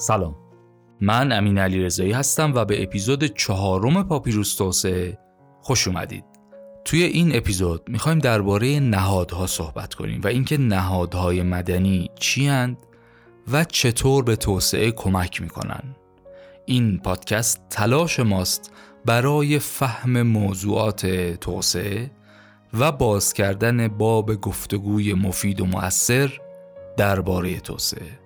سلام. من امین علی رضایی هستم و به اپیزود چهارم پاپیروس توسعه خوش اومدید. توی این اپیزود می‌خوایم درباره نهادها صحبت کنیم و اینکه نهادهای مدنی چی و چطور به توسعه کمک می‌کنن. این پادکست تلاش ماست برای فهم موضوعات توسعه و باز کردن باب گفتگوی مفید و مؤثر درباره توسعه.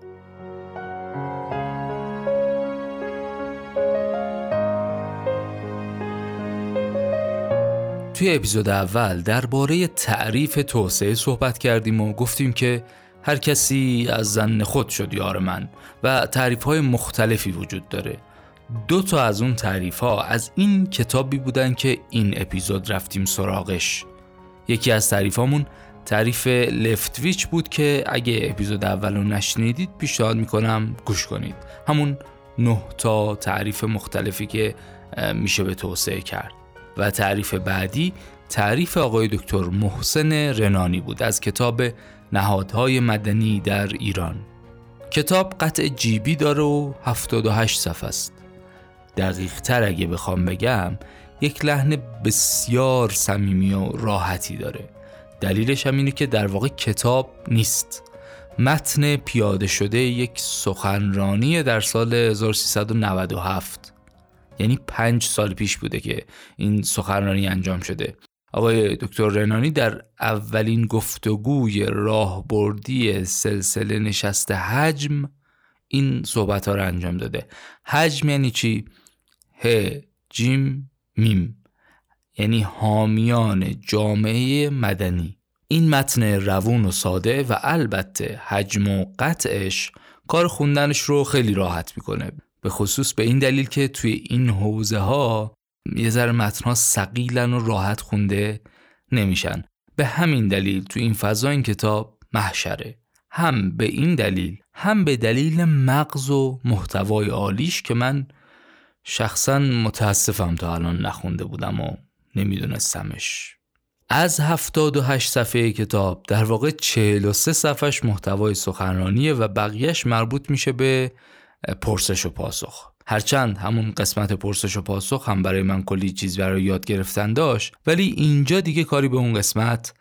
توی اپیزود اول درباره تعریف توسعه صحبت کردیم و گفتیم که هر کسی از زن خود شد یار من و تعریف های مختلفی وجود داره. دو تا از اون تعریف ها از این کتابی بودن که این اپیزود رفتیم سراغش. یکی از تعریفامون تعریف لفتویچ بود که اگه اپیزود اول رو نشنیدید پیشنهاد می‌کنم گوش کنید. همون نه تا تعریف مختلفی که میشه به توسعه کرد. و تعریف بعدی تعریف آقای دکتر محسن رنانی بود از کتاب نهادهای مدنی در ایران. کتاب قطع جیبی داره و 78 صفحه است. دقیق تر اگه بخوام بگم یک لحن بسیار صمیمی و راحتی داره. دلیلش هم اینه که در واقع کتاب نیست. متن پیاده شده یک سخنرانی در سال 1397 یعنی پنج سال پیش بوده که این سخنرانی انجام شده. آقای دکتر رنانی در اولین گفتگوی راهبردی سلسله نشست حجم این صحبت ها رو انجام داده. حجم یعنی چی؟ ه جیم میم. یعنی حامیان جامعه مدنی. این متن روون و ساده و البته حجم و قطعش کار خوندنش رو خیلی راحت می‌کنه. به خصوص به این دلیل که توی این حوزه ها یه ذره متنها سقیلن و راحت خونده نمیشن. به همین دلیل تو این فضا این کتاب محشره. هم به این دلیل هم به دلیل مغز و محتوای عالیش که من شخصا متاسفم تا الان نخونده بودم و نمیدونستمش. از 78 صفحه کتاب در واقع 43 صفحش محتوای سخنرانیه و بقیهش مربوط میشه به پرسش و پاسخ. هرچند همون قسمت پرسش و پاسخ هم برای من کلی چیز برای یاد گرفتن داشت ولی اینجا دیگه کاری به اون قسمت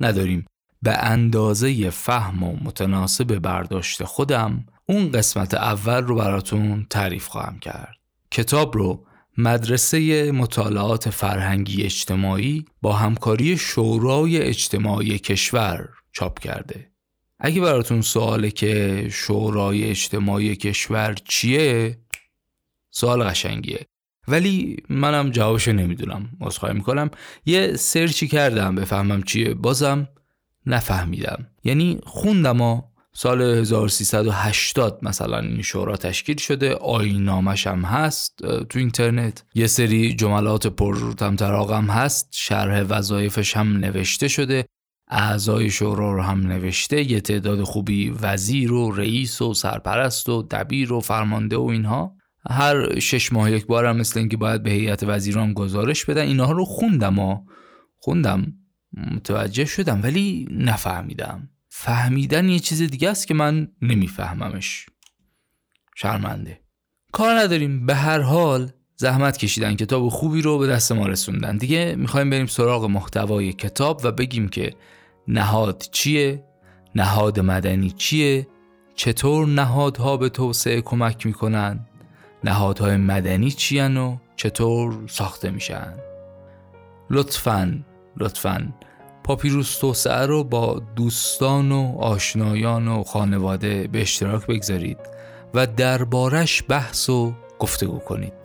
نداریم. به اندازه فهم و متناسب برداشت خودم اون قسمت اول رو براتون تعریف خواهم کرد. کتاب رو مدرسه مطالعات فرهنگی اجتماعی با همکاری شورای اجتماعی کشور چاپ کرده. اگه براتون سواله که شورای اجتماعی کشور چیه سوال قشنگیه. ولی منم جوابشو نمی‌دونم. عذرخواهی می‌کنم. یه سرچی کردم بفهمم چیه. بازم نفهمیدم. یعنی خوندم سال 1380 مثلا این شورا تشکیل شده. آینامش هم هست تو اینترنت. یه سری جملات پر تمطراق هم هست. شرح وظایفش هم نوشته شده. اعضای شورا رو هم نوشته یه تعداد خوبی وزیر و رئیس و سرپرست و دبیر و فرمانده و اینها. هر شش ماه یک بار هم مثل اینکه باید به هیئت وزیران گزارش بدن. اینها رو خوندم و خوندم. متوجه شدم ولی نفهمیدم. فهمیدن یه چیز دیگه است که من نمیفهممش. شرمنده. کار نداریم. به هر حال زحمت کشیدن کتاب خوبی رو به دست ما رسوندن. دیگه می‌خوایم بریم سراغ محتوای کتاب و بگیم که نهاد چیه؟ نهاد مدنی چیه؟ چطور نهادها به توسعه کمک می‌کنن؟ نهادهای مدنی چیان و چطور ساخته میشن؟ لطفاً لطفاً پاپیروس توسعه رو با دوستان و آشنایان و خانواده به اشتراک بگذارید و دربارش بحث و گفتگو کنید.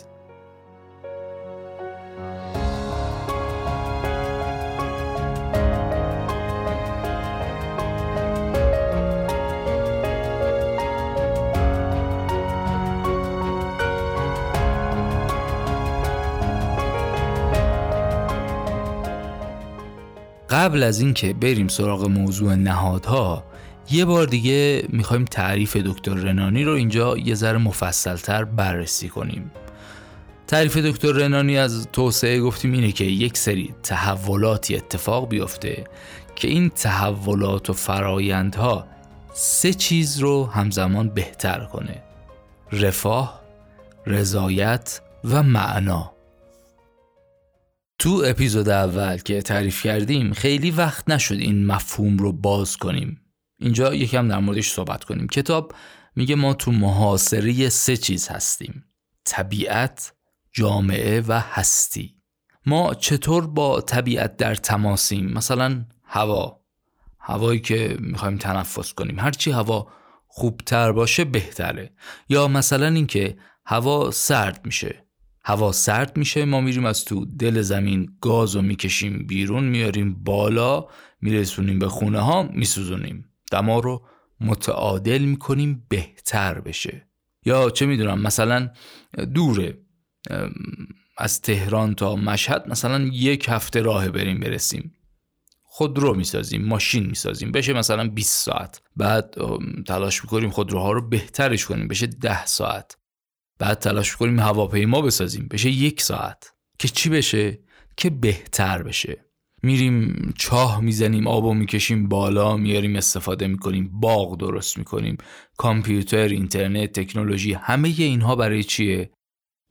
قبل از اینکه بریم سراغ موضوع نهادها یه بار دیگه می‌خوایم تعریف دکتر رنانی رو اینجا یه ذره مفصلتر بررسی کنیم. تعریف دکتر رنانی از توسعه گفتیم اینه که یک سری تحولاتی اتفاق بیفته که این تحولات و فرایندها سه چیز رو همزمان بهتر کنه رفاه رضایت و معنا. تو اپیزود اول که تعریف کردیم خیلی وقت نشد این مفهوم رو باز کنیم. اینجا یکم در موردش صحبت کنیم. کتاب میگه ما تو محاصره سه چیز هستیم. طبیعت، جامعه و هستی. ما چطور با طبیعت در تماسیم؟ مثلا هوا. هوایی که می‌خوایم تنفس کنیم. هرچی هوا خوبتر باشه بهتره. یا مثلا اینکه هوا سرد میشه. هوا سرد میشه ما میریم از تو دل زمین گاز رو می‌کشیم بیرون میاریم بالا میرسونیم به خونه ها میسوزونیم. دما رو متعادل می‌کنیم بهتر بشه. یا چه می‌دونم مثلا دوره از تهران تا مشهد مثلا یک هفته راه بریم برسیم. خودرو می‌سازیم ماشین می‌سازیم. بشه مثلا 20 ساعت. بعد تلاش می‌کنیم خودروها رو بهترش کنیم. بشه 10 ساعت. بعد تلاش می‌کنیم هواپیما بسازیم. بشه یک ساعت. که چی بشه؟ که بهتر بشه. میریم چاه می‌زنیم آبو می‌کشیم بالا میاریم استفاده می‌کنیم باغ درست می‌کنیم. کامپیوتر اینترنت تکنولوژی همه اینها برای چیه؟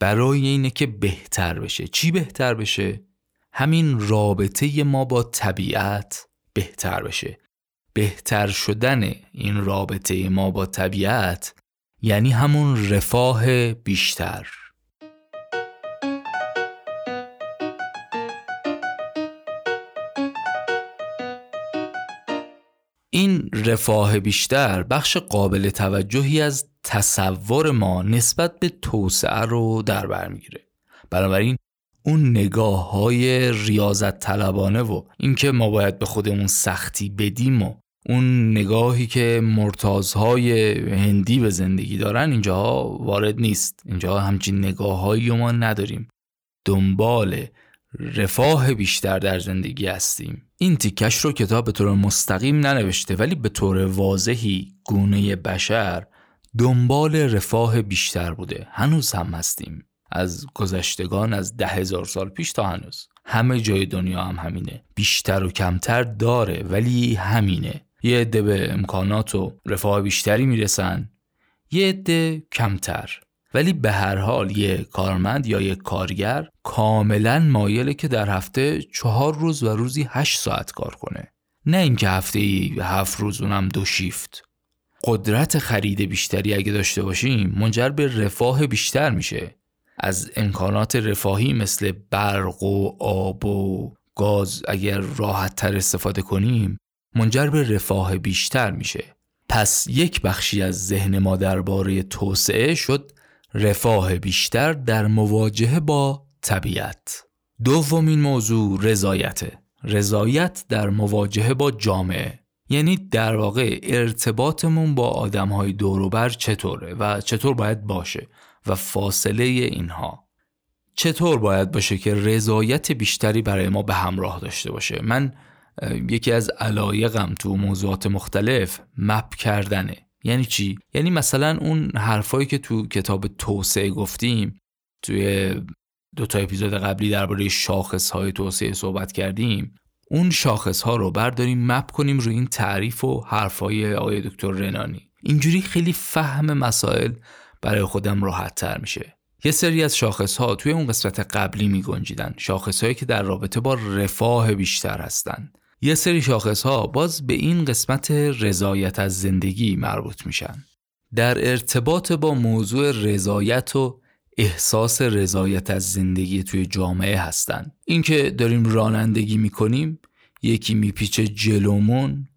برای اینه که بهتر بشه. چی بهتر بشه؟ همین رابطه ما با طبیعت بهتر بشه. بهتر شدن این رابطه ما با طبیعت یعنی همون رفاه بیشتر. این رفاه بیشتر بخش قابل توجهی از تصور ما نسبت به توسعه رو در بر می‌گیره. بنابراین اون نگاه های ریاضت طلبانه و اینکه ما باید به خودمون سختی بدیم و اون نگاهی که مرتازهای هندی به زندگی دارن اینجا وارد نیست. اینجا همچین نگاههایی ما نداریم. دنبال رفاه بیشتر در زندگی هستیم. این تیکش رو کتاب به طور مستقیم ننوشته ولی به طور واضحی گونه بشر دنبال رفاه بیشتر بوده. هنوز هم هستیم. از گذشتگان از ده هزار سال پیش تا هنوز. همه جای دنیا هم همینه. بیشتر و کمتر داره ولی همینه. یه عده به امکانات و رفاه بیشتری می‌رسن یه عده کمتر. ولی به هر حال یه کارمند یا یه کارگر کاملا مایله که در هفته چهار روز و روزی هشت ساعت کار کنه. نه اینکه هفته ای هفت روز اونم دو شیفت. قدرت خرید بیشتری اگه داشته باشیم منجر به رفاه بیشتر میشه. از امکانات رفاهی مثل برق و آب و گاز اگر راحت تر استفاده کنیم منجر به رفاه بیشتر میشه. پس یک بخشی از ذهن ما درباره توسعه شد رفاه بیشتر در مواجهه با طبیعت. دومین موضوع رضایته. رضایت در مواجهه با جامعه. یعنی در واقع ارتباطمون با آدم های دوروبر چطوره و چطور باید باشه و فاصله اینها. چطور باید باشه که رضایت بیشتری برای ما به همراه داشته باشه؟ من یکی از علایقم تو موضوعات مختلف مپ کردنه. یعنی چی؟ یعنی مثلا اون حرفایی که تو کتاب توسعه گفتیم توی دو تا اپیزود قبلی درباره شاخص های توسعه صحبت کردیم اون شاخص ها رو برداریم مپ کنیم روی این تعریف و حرفای آقای دکتر رنانی. اینجوری خیلی فهم مسائل برای خودم راحت تر میشه. یه سری از شاخص ها توی اون قسمت قبلی می گنجیدن شاخص هایی که در رابطه با رفاه بیشتر هستن. یه سری شاخص ها باز به این قسمت رضایت از زندگی مربوط میشن. در ارتباط با موضوع رضایت و احساس رضایت از زندگی توی جامعه هستن. اینکه داریم رانندگی می‌کنیم یکی میپیچه جلومون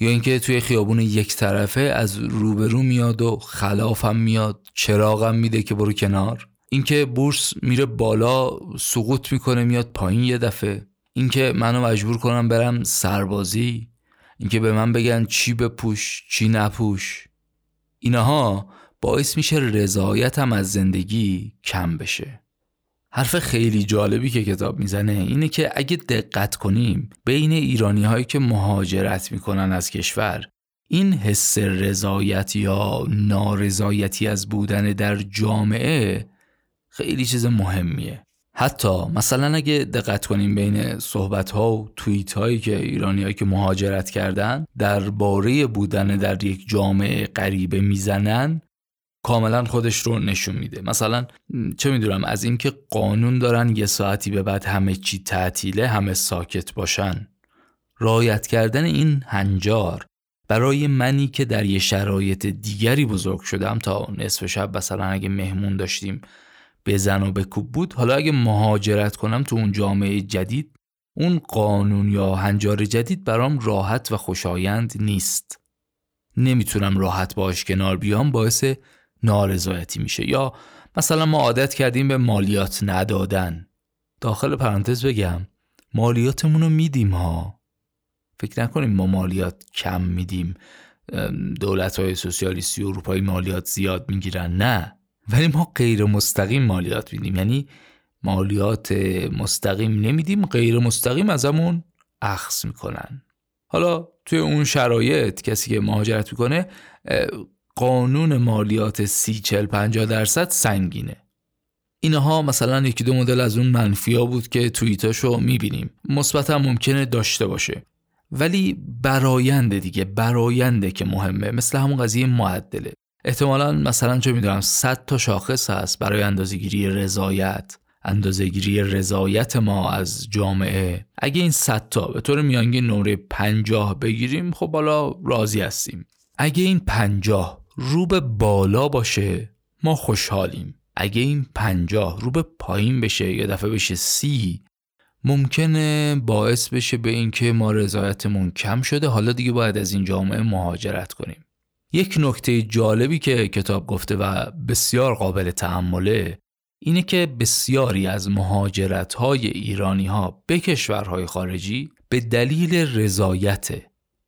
یا اینکه توی خیابون یک طرفه از روبرو میاد و خلافم میاد چراغم میده که برو کنار. اینکه بورس میره بالا سقوط می‌کنه میاد پایین یه دفعه. اینکه منو مجبور کنم برم سربازی اینکه به من بگن چی بپوش چی نپوش. اینها باعث میشه رضایتم از زندگی کم بشه. حرف خیلی جالبی که کتاب می‌زنه اینه که اگه دقت کنیم بین ایرانی هایی که مهاجرت می‌کنن از کشور این حس رضایت یا نارضایتی از بودن در جامعه خیلی چیز مهمیه. حتی مثلا اگه دقت کنیم بین صحبت ها و توییت هایی که ایرانی هایی که مهاجرت کردن درباره بودن در یک جامعه غریبه می‌زنن کاملا خودش رو نشون میده. مثلا چه می‌دونم از اینکه قانون دارن یه ساعتی به بعد همه چی تعطیله همه ساکت باشن. رایت کردن این هنجار برای منی که در یه شرایط دیگری بزرگ شدم تا نصف شب مثلا اگه مهمون داشتیم بزن و بکوب بود حالا اگه مهاجرت کنم تو اون جامعه جدید اون قانون یا هنجار جدید برام راحت و خوشایند نیست. نمی‌تونم راحت باش کنار بیام باعث نارضایتی میشه. یا مثلا ما عادت کردیم به مالیات ندادن. داخل پرانتز بگم مالیاتمون رو میدیم ها. فکر نکنیم ما مالیات کم میدیم. دولت های سوسیالیستی اروپایی مالیات زیاد می‌گیرن. نه. ولی ما غیر مستقیم مالیات میدیم. یعنی مالیات مستقیم نمیدیم غیر مستقیم ازمون اخص می‌کنن. حالا توی اون شرایط کسی که مهاجرت می‌کنه قانون مالیات سی چل پنجا درصد سنگینه. اینها مثلا یکی دو مدل از اون منفی ها بود که توییتاشو می‌بینیم. مثبت هم ممکنه داشته باشه. ولی براینده دیگه براینده که مهمه. مثل همون قضیه معدله. احتمالا مثلا چه می‌دونم 100 تا شاخص هست برای اندازهگیری رضایت. اندازهگیری رضایت ما از جامعه. اگه این 100 تا به طور میانگین نمره 50 بگیریم خب بالا راضی هستیم. اگه این 50 رو به بالا باشه ما خوشحالیم. اگه این 50 رو به پایین بشه یا دفعه بشه سی ممکنه باعث بشه به اینکه ما رضایتمون کم شده. حالا دیگه باید از این جامعه مهاجرت کنیم. یک نکته جالبی که کتاب گفته و بسیار قابل تحمله اینه که بسیاری از مهاجرت های ایرانی ها به کشورهای خارجی به دلیل رضایت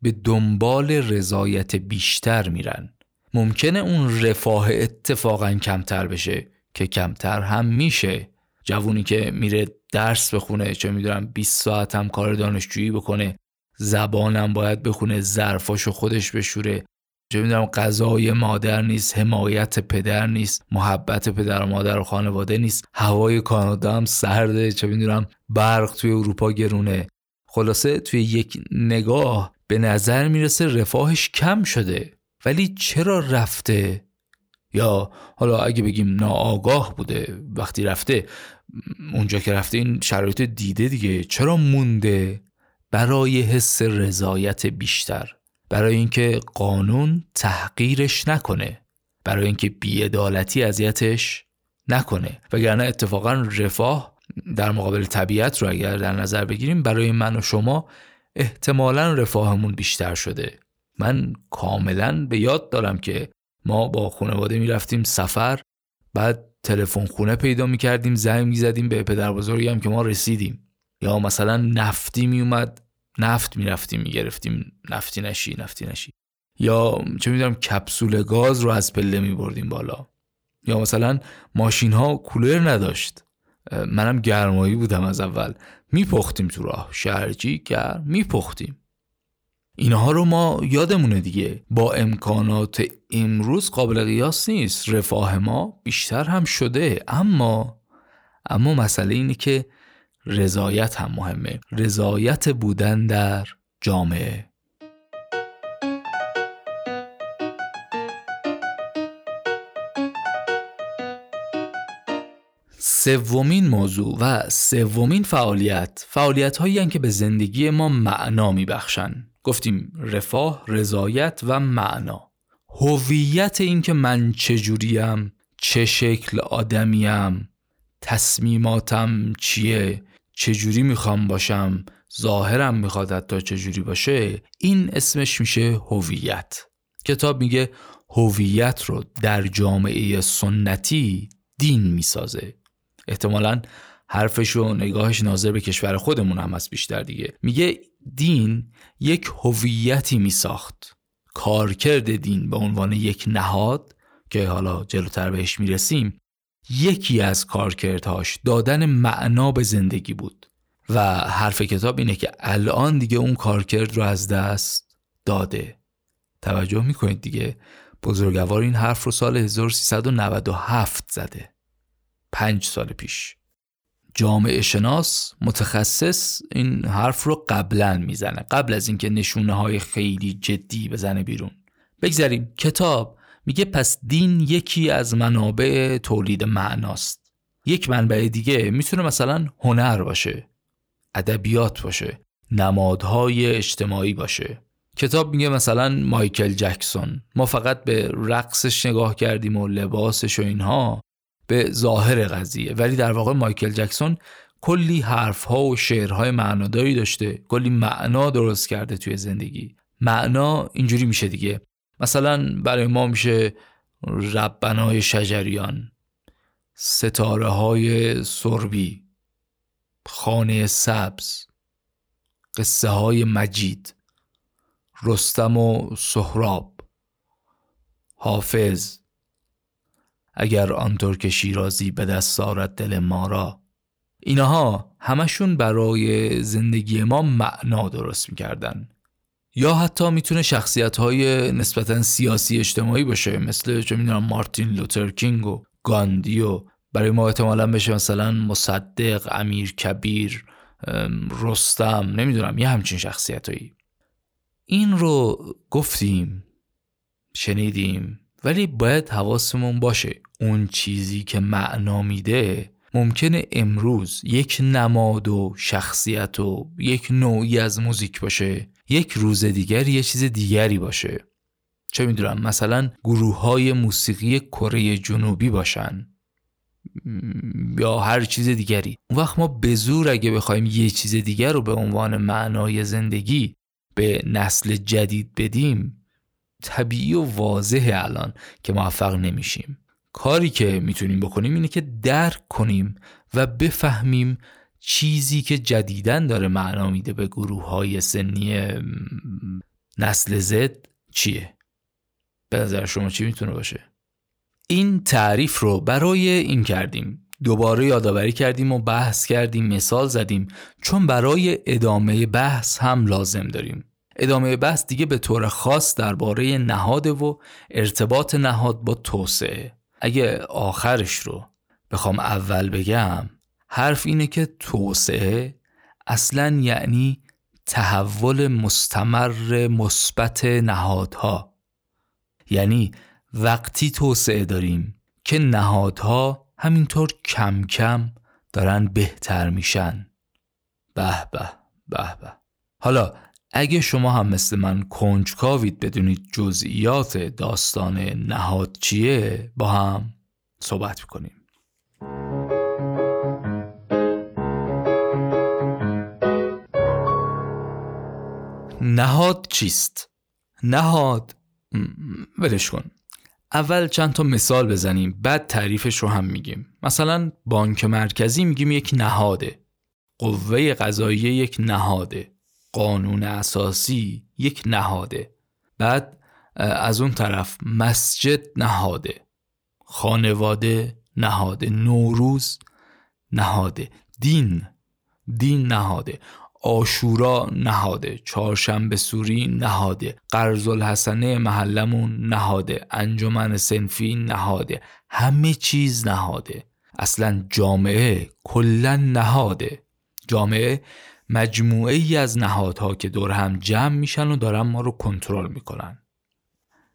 به دنبال رضایت بیشتر میرن. ممکنه اون رفاه اتفاقا کمتر بشه که کمتر هم میشه. جوونی که میره درس بخونه چه می‌دونم 20 ساعت هم کار دانشجویی بکنه زبانم باید بخونه ظرفاشو خودش بشوره. چه می‌دونم غذای مادر نیست حمایت پدر نیست محبت پدر و مادر و خانواده نیست. هوای کانادا هم سرده چه می‌دونم برق توی اروپا گرونه. خلاصه توی یک نگاه به نظر می‌رسه رفاهش کم شده. ولی چرا رفته؟ یا حالا اگه بگیم ناآگاه بوده وقتی رفته اونجا که رفته این شرایط دیده دیگه. چرا مونده؟ برای حس رضایت بیشتر. برای اینکه قانون تحقیرش نکنه برای اینکه بیعدالتی اذیتش نکنه. وگرنه اتفاقا رفاه در مقابل طبیعت رو اگر در نظر بگیریم برای من و شما احتمالا رفاهمون بیشتر شده. من کاملا به یاد دارم که ما با خانواده می‌رفتیم سفر بعد تلفن خونه پیدا می‌کردیم زنگ می‌زدیم به پدر بزرگم که ما رسیدیم. یا مثلا نفتی میومد نفت می‌رفتیم می‌گرفتیم. نفتی نشی نفتی نشی. یا چه می‌دونم کپسول گاز رو از پله میبردیم بالا. یا مثلا ماشین ها کولر نداشت. منم گرمایی بودم از اول. میپختیم تو راه. شهرجی گرم میپختیم. اینها رو ما یادمونه دیگه. با امکانات امروز قابل قیاس نیست. رفاه ما بیشتر هم شده. اما اما مسئله اینه که رضایت هم مهمه. رضایت بودن در جامعه. سومین موضوع و سومین فعالیت. فعالیت هایی که به زندگی ما معنا میبخشن. گفتیم رفاه، رضایت و معنا. هویت این که من چجوریم چه شکل آدمیم تصمیماتم چیه چجوری می‌خوام باشم؟ ظاهرم می‌خواد تا چجوری باشه؟ این اسمش میشه هویت. کتاب میگه هویت رو در جامعه سنتی دین می‌سازه. احتمالا حرفش و نگاهش ناظر به کشور خودمون هم هست بیشتر دیگه. میگه دین یک هویتی می ساخت کارکرد دین به عنوان یک نهاد که حالا جلوتر بهش می‌رسیم یکی از کارکردهاش دادن معنا به زندگی بود و حرف کتاب اینه که الان دیگه اون کارکرد رو از دست داده. توجه می‌کنید دیگه؟ بزرگوار این حرف رو سال 1397 زده. پنج سال پیش. جامعه شناس متخصص این حرف رو قبلا می‌زنه. قبل از اینکه نشونه های خیلی جدی بزنه بیرون. بگذاریم کتاب میگه پس دین یکی از منابع تولید معناست. یک منبع دیگه می‌تونه مثلا هنر باشه ادبیات باشه نمادهای اجتماعی باشه. کتاب میگه مثلا مایکل جکسون. ما فقط به رقصش نگاه کردیم و لباسش و اینها به ظاهر قضیه. ولی در واقع مایکل جکسون کلی حرف ها و شعرهای معناداری داشته. کلی معنا درست کرده توی زندگی. معنا اینجوری میشه دیگه. مثلا برای ما میشه ربنای شجریان ستاره های سربی خانه سبز قصه های مجید رستم و سهراب. حافظ اگر آنطور که شیرازی به دست آرد دل ما را. اینها همشون برای زندگی ما معنا درست می‌کردن. یا حتی می‌تونه شخصیت های نسبتا سیاسی اجتماعی باشه مثل چه می‌دونم مارتین لوتر کینگ و گاندی و برای ما احتمالا بشه مثلا مصدق امیر کبیر رستم نمی‌دونم یه همچین شخصیت هایی. این رو گفتیم شنیدیم ولی باید حواسمون باشه اون چیزی که معنا میده ممکنه امروز یک نماد و شخصیت و یک نوعی از موزیک باشه یک روز دیگر یه چیز دیگری باشه. چه می‌دونم مثلا گروه های موسیقی کره جنوبی باشن. یا هر چیز دیگری. اون وقت ما به زور اگه بخوایم یه چیز دیگر رو به عنوان معنای زندگی به نسل جدید بدیم طبیعی و واضحه الان که موفق نمیشیم. کاری که می‌تونیم بکنیم اینه که درک کنیم و بفهمیم چیزی که جدیدن داره معنا میده به گروه های سنی نسل زد چیه؟ به نظر شما چی می‌تونه باشه؟ این تعریف رو برای این کردیم. دوباره یادآوری کردیم و بحث کردیم مثال زدیم. چون برای ادامه بحث هم لازم داریم. ادامه بحث دیگه به طور خاص درباره نهاد و ارتباط نهاد با توسعه. اگه آخرش رو بخوام اول بگم حرف اینه که توسعه اصلا یعنی تحول مستمر مثبت نهادها. یعنی وقتی توسعه داریم که نهادها همینطور کم کم دارن بهتر میشن. به به به به. حالا اگه شما هم مثل من کنجکاوید بدونید جزئیات داستان نهاد چیه با هم صحبت می‌کنیم. نهاد چیست؟ نهاد. ولش کن. اول چند تا مثال بزنیم بعد تعریفش رو هم میگیم. مثلا بانک مرکزی میگیم یک نهاده. قوه قضاییه یک نهاده. قانون اساسی یک نهاده. بعد از اون طرف مسجد نهاده. خانواده نهاده. نوروز نهاده. دین. دین نهاده. آشورا نهاده چهارشنبه سوری نهاده قرض الحسنه محلمون نهاده انجمن سنفی نهاده همه چیز نهاده. اصلا جامعه کلا نهاده. جامعه مجموعه ای از نهادها که دور هم جمع میشن و دارن ما رو کنترل می‌کنن.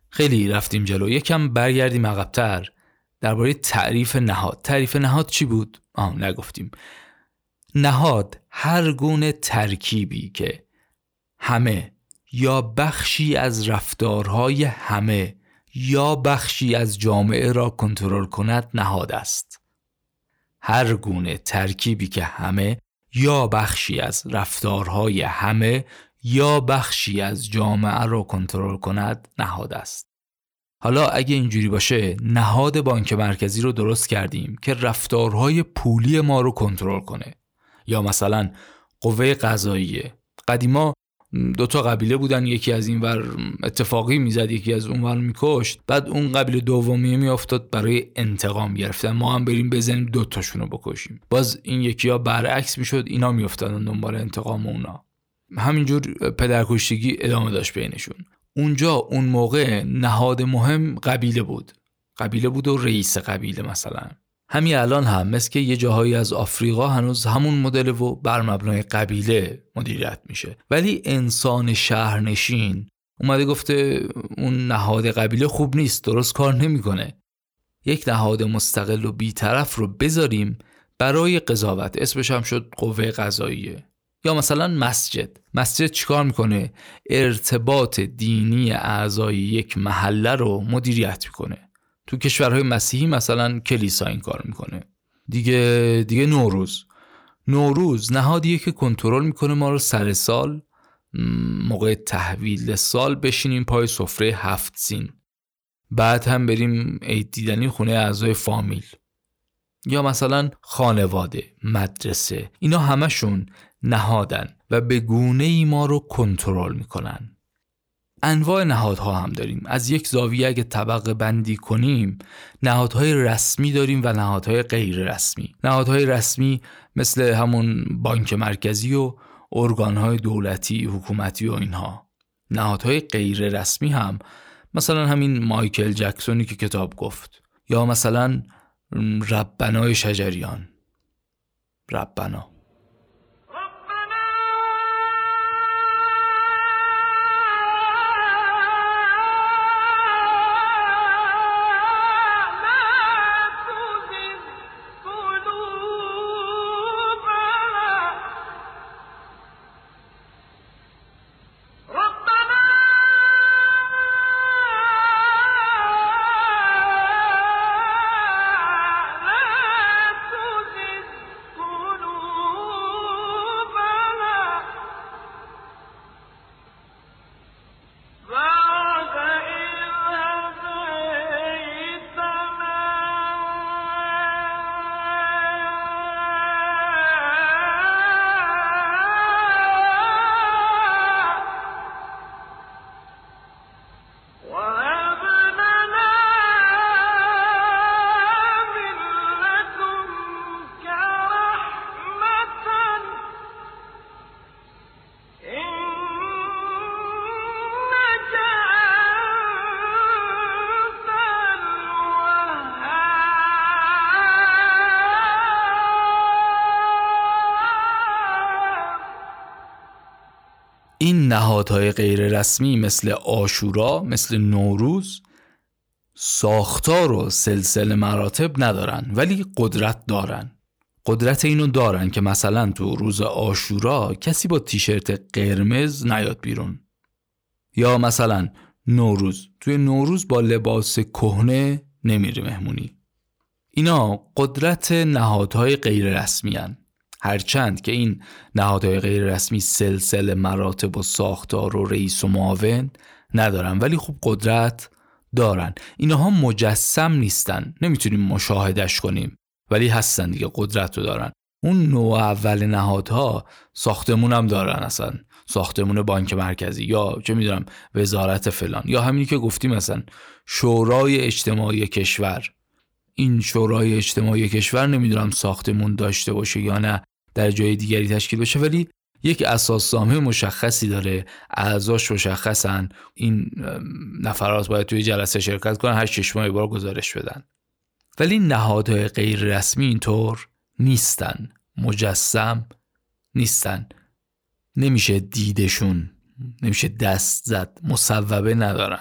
خیلی رفتیم جلو. یکم برگردیم عقبتر. درباره تعریف نهاد. تعریف نهاد چی بود؟ آه نگفتیم. نهاد هر گونه ترکیبی که همه یا بخشی از رفتارهای همه یا بخشی از جامعه را کنترل کند نهاد است. هر گونه ترکیبی که همه یا بخشی از رفتارهای همه یا بخشی از جامعه را کنترل کند نهاد است. حالا اگه اینجوری باشه نهاد بانک مرکزی رو درست کردیم که رفتارهای پولی ما رو کنترل کنه. یا مثلا قوه قضاییه. قدیما دو تا قبیله بودن یکی از این ور اتفاقی می‌زد یکی از اون ور میکشت. بعد اون قبیله دومی میافتاد برای انتقام گرفتن. ما هم بریم بزنیم دو تاشون رو بکشیم. باز این یکی ها برعکس می‌شد اینا میافتادن دنبال انتقام اونا. همینجور پدرکشتگی ادامه داشت بینشون. اونجا اون موقع نهاد مهم قبیله بود. قبیله بود و رئیس قبیله مثلا. همین الان هم مثل که یه جاهایی از آفریقا هنوز همون مدل و بر مبنای قبیله مدیریت میشه. ولی انسان شهرنشین اومده گفته اون نهاد قبیله خوب نیست درست کار نمی‌کنه. یک نهاد مستقل و بیطرف رو بذاریم برای قضاوت. اسمش هم شد قوه قضاییه. یا مثلا مسجد. مسجد چیکار می‌کنه؟ ارتباط دینی اعضای یک محله رو مدیریت می‌کنه. تو کشورهای مسیحی مثلا کلیسا این کار می‌کنه. دیگه دیگه نوروز. نوروز نهادیه که کنترل می‌کنه ما رو سر سال موقع تحویل سال بشینیم پای سفره هفت سین. بعد هم بریم عید دیدنی خونه اعضای فامیل. یا مثلا خانواده مدرسه. اینا همشون نهادن و به گونه ای ما رو کنترل می‌کنن. انواع نهادها هم داریم. از یک زاویه اگه طبق بندی کنیم نهادهای رسمی داریم و نهادهای غیر رسمی. نهادهای رسمی مثل همون بانک مرکزی و ارگانهای دولتی حکومتی و اینها. نهادهای غیر رسمی هم مثلا همین مایکل جکسونی که کتاب گفت. یا مثلا ربنای شجریان. ربنا. این نهادهای غیررسمی مثل آشورا مثل نوروز ساختار و سلسله مراتب ندارن ولی قدرت دارن. قدرت اینو دارن که مثلا تو روز آشورا کسی با تیشرت قرمز نیاد بیرون. یا مثلا نوروز توی نوروز با لباس کهنه نمیره مهمونی. اینا قدرت نهادهای غیر رسمی هرچند که این نهادهای غیر رسمی سلسله مراتب و ساختار و رئیس و معاون ندارن ولی خوب قدرت دارن. اینها مجسم نیستن. نمی‌تونیم مشاهدش کنیم. ولی هستن دیگه قدرت رو دارن. اون نوع اول نهادها ساختمون هم دارن اصلا. ساختمون بانک مرکزی یا چه می‌دونم وزارت فلان. یا همینی که گفتیم مثلا شورای اجتماعی کشور. این شورای اجتماعی کشور نمی‌دونم ساختمون داشته باشه یا نه. در جای دیگری تشکیل بشه ولی یک اساسنامه مشخصی داره اعضاش مشخصن این نفرات باید توی جلسه شرکت کنن هر شش ماه بار گزارش بدن. ولی نهادهای غیر رسمی اینطور نیستن مجسم نیستن. نمیشه دیدشون نمیشه دست زد مصوبه ندارن.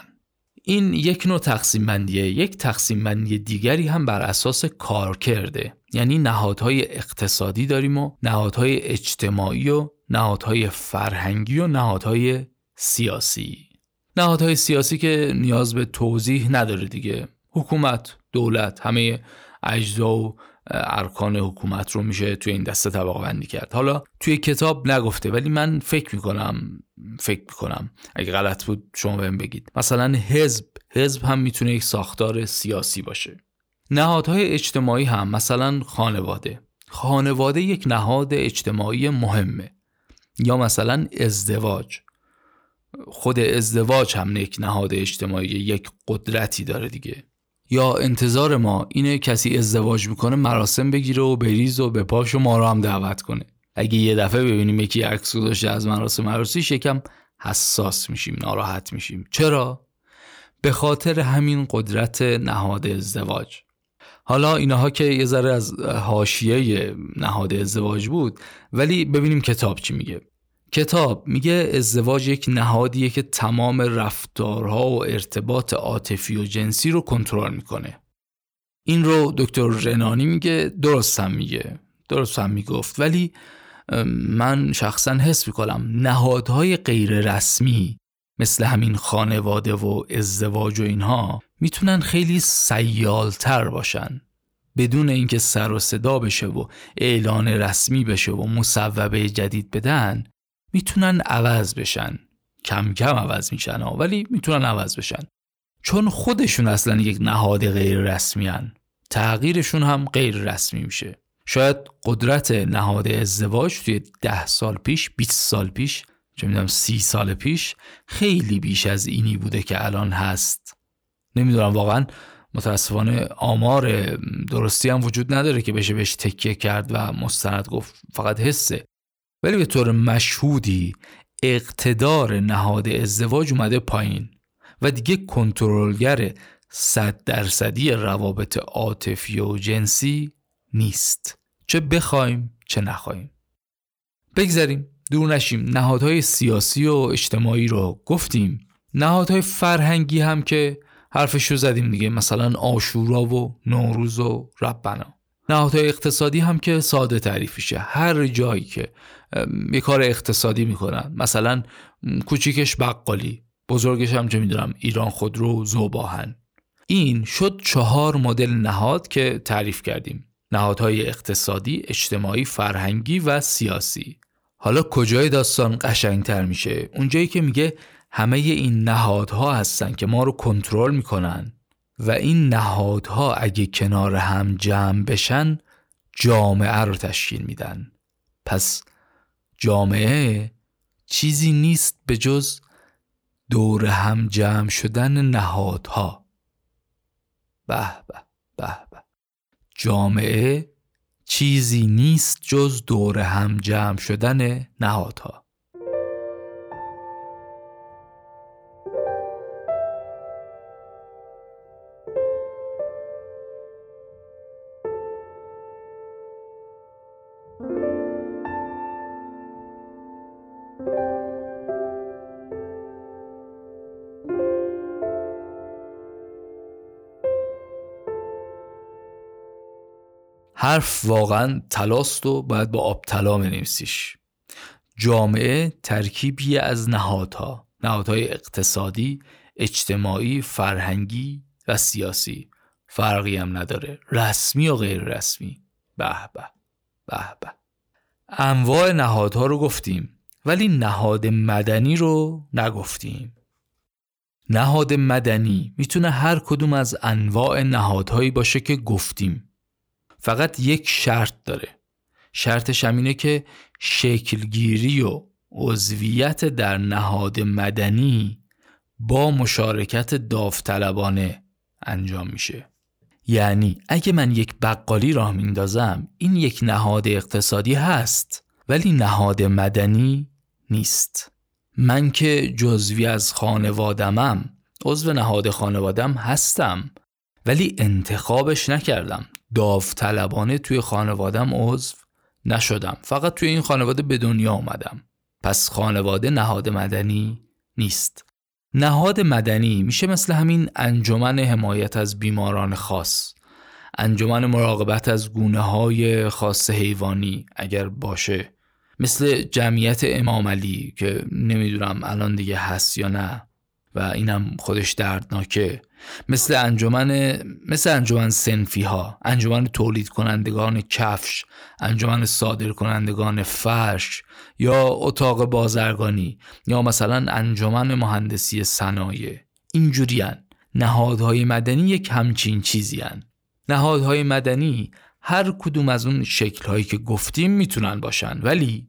این یک نوع تقسیم بندیه یک تقسیم بندی دیگری هم بر اساس کار کرده یعنی نهادهای اقتصادی داریم و نهادهای اجتماعی و نهادهای فرهنگی و نهادهای سیاسی. نهادهای سیاسی که نیاز به توضیح نداره دیگه. حکومت دولت همه اجزا و ارکان حکومت رو میشه توی این دسته طبقه بندی کرد. حالا توی کتاب نگفته ولی من فکر می‌کنم فکر می‌کنم. اگه غلط بود شما بهم بگید. مثلا حزب. حزب هم می‌تونه یک ساختار سیاسی باشه. نهادهای اجتماعی هم مثلا خانواده. خانواده یک نهاد اجتماعی مهمه. یا مثلا ازدواج. خود ازدواج هم یک نهاد اجتماعی یک قدرتی داره دیگه. یا انتظار ما اینه کسی ازدواج می‌کنه مراسم بگیره و بریز و به پاش و ما رو هم دعوت کنه. اگه یه دفعه ببینیم یکی عکس گذاشته از مراسم عروسی شکم حساس میشیم ناراحت میشیم. چرا؟ به خاطر همین قدرت نهاد ازدواج. حالا اینها که یه ذره از حاشیه نهاد ازدواج بود ولی ببینیم کتاب چی میگه. کتاب میگه ازدواج یک نهادیه که تمام رفتارها و ارتباط عاطفی و جنسی رو کنترل می‌کنه. این رو دکتر رنانی میگه درست هم میگه درست هم می‌گفت. ولی من شخصا حس می‌کنم نهادهای غیر رسمی مثل همین خانواده و ازدواج و اینها می‌تونن خیلی سیالتر باشن. بدون اینکه سر و صدا بشه و اعلان رسمی بشه و مصوبه جدید بدن می‌تونن عوض بشن. کم کم عوض میشن ولی می‌تونن عوض بشن. چون خودشون اصلا یک نهاد غیر رسمی هن. تغییرشون هم غیر رسمی میشه. شاید قدرت نهاد ازدواج توی ده سال پیش 20 سال پیش چه می‌دونم سی سال پیش خیلی بیش از اینی بوده که الان هست. نمی‌دونم واقعا متاسفانه آمار درستی هم وجود نداره که بشه بهش تکیه کرد و مستند گفت فقط حسه. ولی به طور مشهودی اقتدار نهاد ازدواج اومده پایین و دیگه کنترلگر صد درصدی روابط عاطفی و جنسی نیست. چه بخوایم چه نخواهیم. بگذاریم دور نشیم. نهادهای سیاسی و اجتماعی رو گفتیم. نهادهای فرهنگی هم که حرفش رو زدیم دیگه مثلا آشورا و نوروز و ربنا. نهادهای اقتصادی هم که ساده تعریفیشه. هر جایی که یه کار اقتصادی می‌کنن. مثلا کوچیکش بقالی بزرگش هم چه می‌دونم ایران خودرو زوباهن. این شد چهار مدل نهاد که تعریف کردیم. نهادهای اقتصادی، اجتماعی، فرهنگی و سیاسی. حالا کجای داستان قشنگتر میشه؟ اونجایی که میگه همه این نهادها هستن که ما رو کنترل می‌کنن و این نهادها اگه کنار هم جمع بشن جامعه رو تشکیل میدن. پس جامعه چیزی نیست به جز دور هم جمع شدن نهادها. به به به به. جامعه چیزی نیست جز دور هم جمع شدن نهادها. حرف واقعا تلاست و باید با آب طلا بنویسیش. جامعه ترکیبی از نهادها نهادهای اقتصادی اجتماعی فرهنگی و سیاسی. فرقی هم نداره. رسمی و غیر رسمی؟ به به به به. انواع نهادها رو گفتیم ولی نهاد مدنی رو نگفتیم. نهاد مدنی می‌تونه هر کدوم از انواع نهادهایی باشه که گفتیم. فقط یک شرط داره. شرطش هم اینه که شکلگیری و عضویت در نهاد مدنی با مشارکت داوطلبانه انجام میشه. یعنی اگه من یک بقالی راه میندازم این یک نهاد اقتصادی هست ولی نهاد مدنی نیست. من که جزوی از خانوادمم عضو نهاد خانوادم هستم. ولی انتخابش نکردم. داوطلبانه توی خانوادم عضو نشدم. فقط توی این خانواده به دنیا آمدم پس خانواده نهاد مدنی نیست. نهاد مدنی میشه مثل همین انجمن حمایت از بیماران خاص. انجمن مراقبت از گونه های خاص حیوانی اگر باشه. مثل جمعیت امام علی که نمی‌دونم الان دیگه هست یا نه. و اینم خودش دردناکه. مثل انجمن مثل انجمن سنفی ها انجمن تولید کنندگان کفش انجمن صادر کنندگان فرش یا اتاق بازرگانی یا مثلا انجمن مهندسی صنایع. اینجوری نهادهای مدنی یک همچین چیزی هن. نهادهای مدنی هر کدوم از اون شکلهایی که گفتیم می‌تونن باشن ولی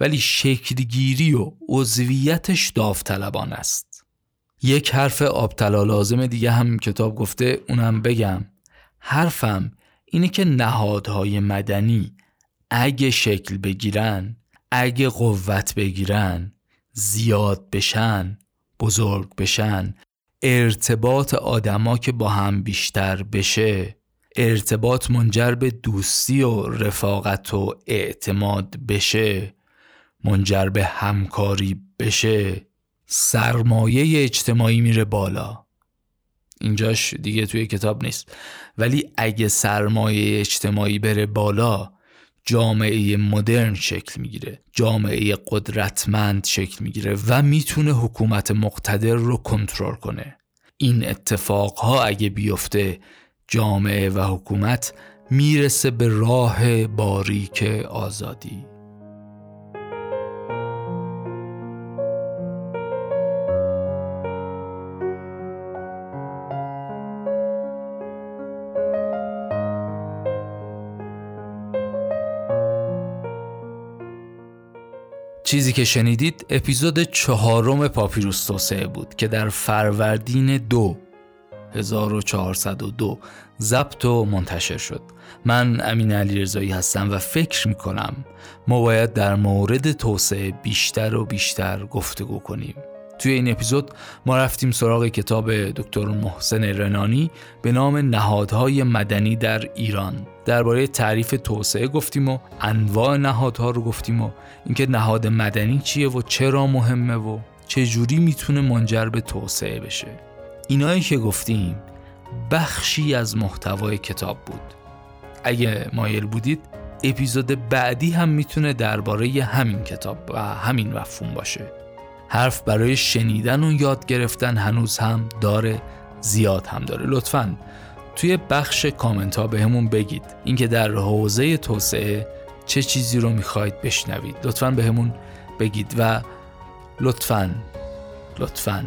ولی شکلگیری و عضویتش داوطلبان است. یک حرف آبطلا لازم دیگه هم کتاب گفته اونم بگم. حرفم اینه که نهادهای مدنی اگه شکل بگیرن اگه قوت بگیرن زیاد بشن بزرگ بشن ارتباط آدما که با هم بیشتر بشه ارتباط منجر به دوستی و رفاقت و اعتماد بشه منجر به همکاری بشه. سرمایه اجتماعی میره بالا. اینجاش دیگه توی کتاب نیست. ولی اگه سرمایه اجتماعی بره بالا جامعه مدرن شکل می‌گیره جامعه قدرتمند شکل می‌گیره و می‌تونه حکومت مقتدر رو کنترل کنه. این اتفاقها اگه بیفته جامعه و حکومت می‌رسه به راه باریک آزادی. چیزی که شنیدید اپیزود چهارم پاپیروس توسعه بود که در فروردین دو 1402 ضبط و منتشر شد. من امین علی رضایی هستم و فکر می‌کنم ما باید در مورد توسعه بیشتر و بیشتر گفتگو کنیم. توی این اپیزود ما رفتیم سراغ کتاب دکتر محسن رنانی به نام نهادهای مدنی در ایران. درباره تعریف توسعه گفتیم و انواع نهادها رو گفتیم و اینکه نهاد مدنی چیه و چرا مهمه و چه جوری می‌تونه منجر به توسعه بشه. اینایی که گفتیم بخشی از محتوای کتاب بود. اگه مایل بودید اپیزود بعدی هم می‌تونه درباره همین کتاب و همین مفهوم باشه. حرف برای شنیدن و یاد گرفتن هنوز هم داره زیاد هم داره. لطفا توی بخش کامنت ها به همون بگید. اینکه در حوزه توسعه چه چیزی رو می‌خواید بشنوید. لطفا به همون بگید و لطفا لطفا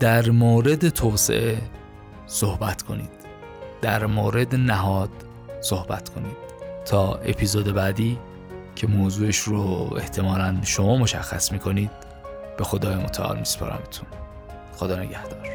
در مورد توسعه صحبت کنید. در مورد نهاد صحبت کنید. تا اپیزود بعدی که موضوعش رو احتمالا شما مشخص می‌کنید. به خدای متعال میسپارمتون خدا نگهدار.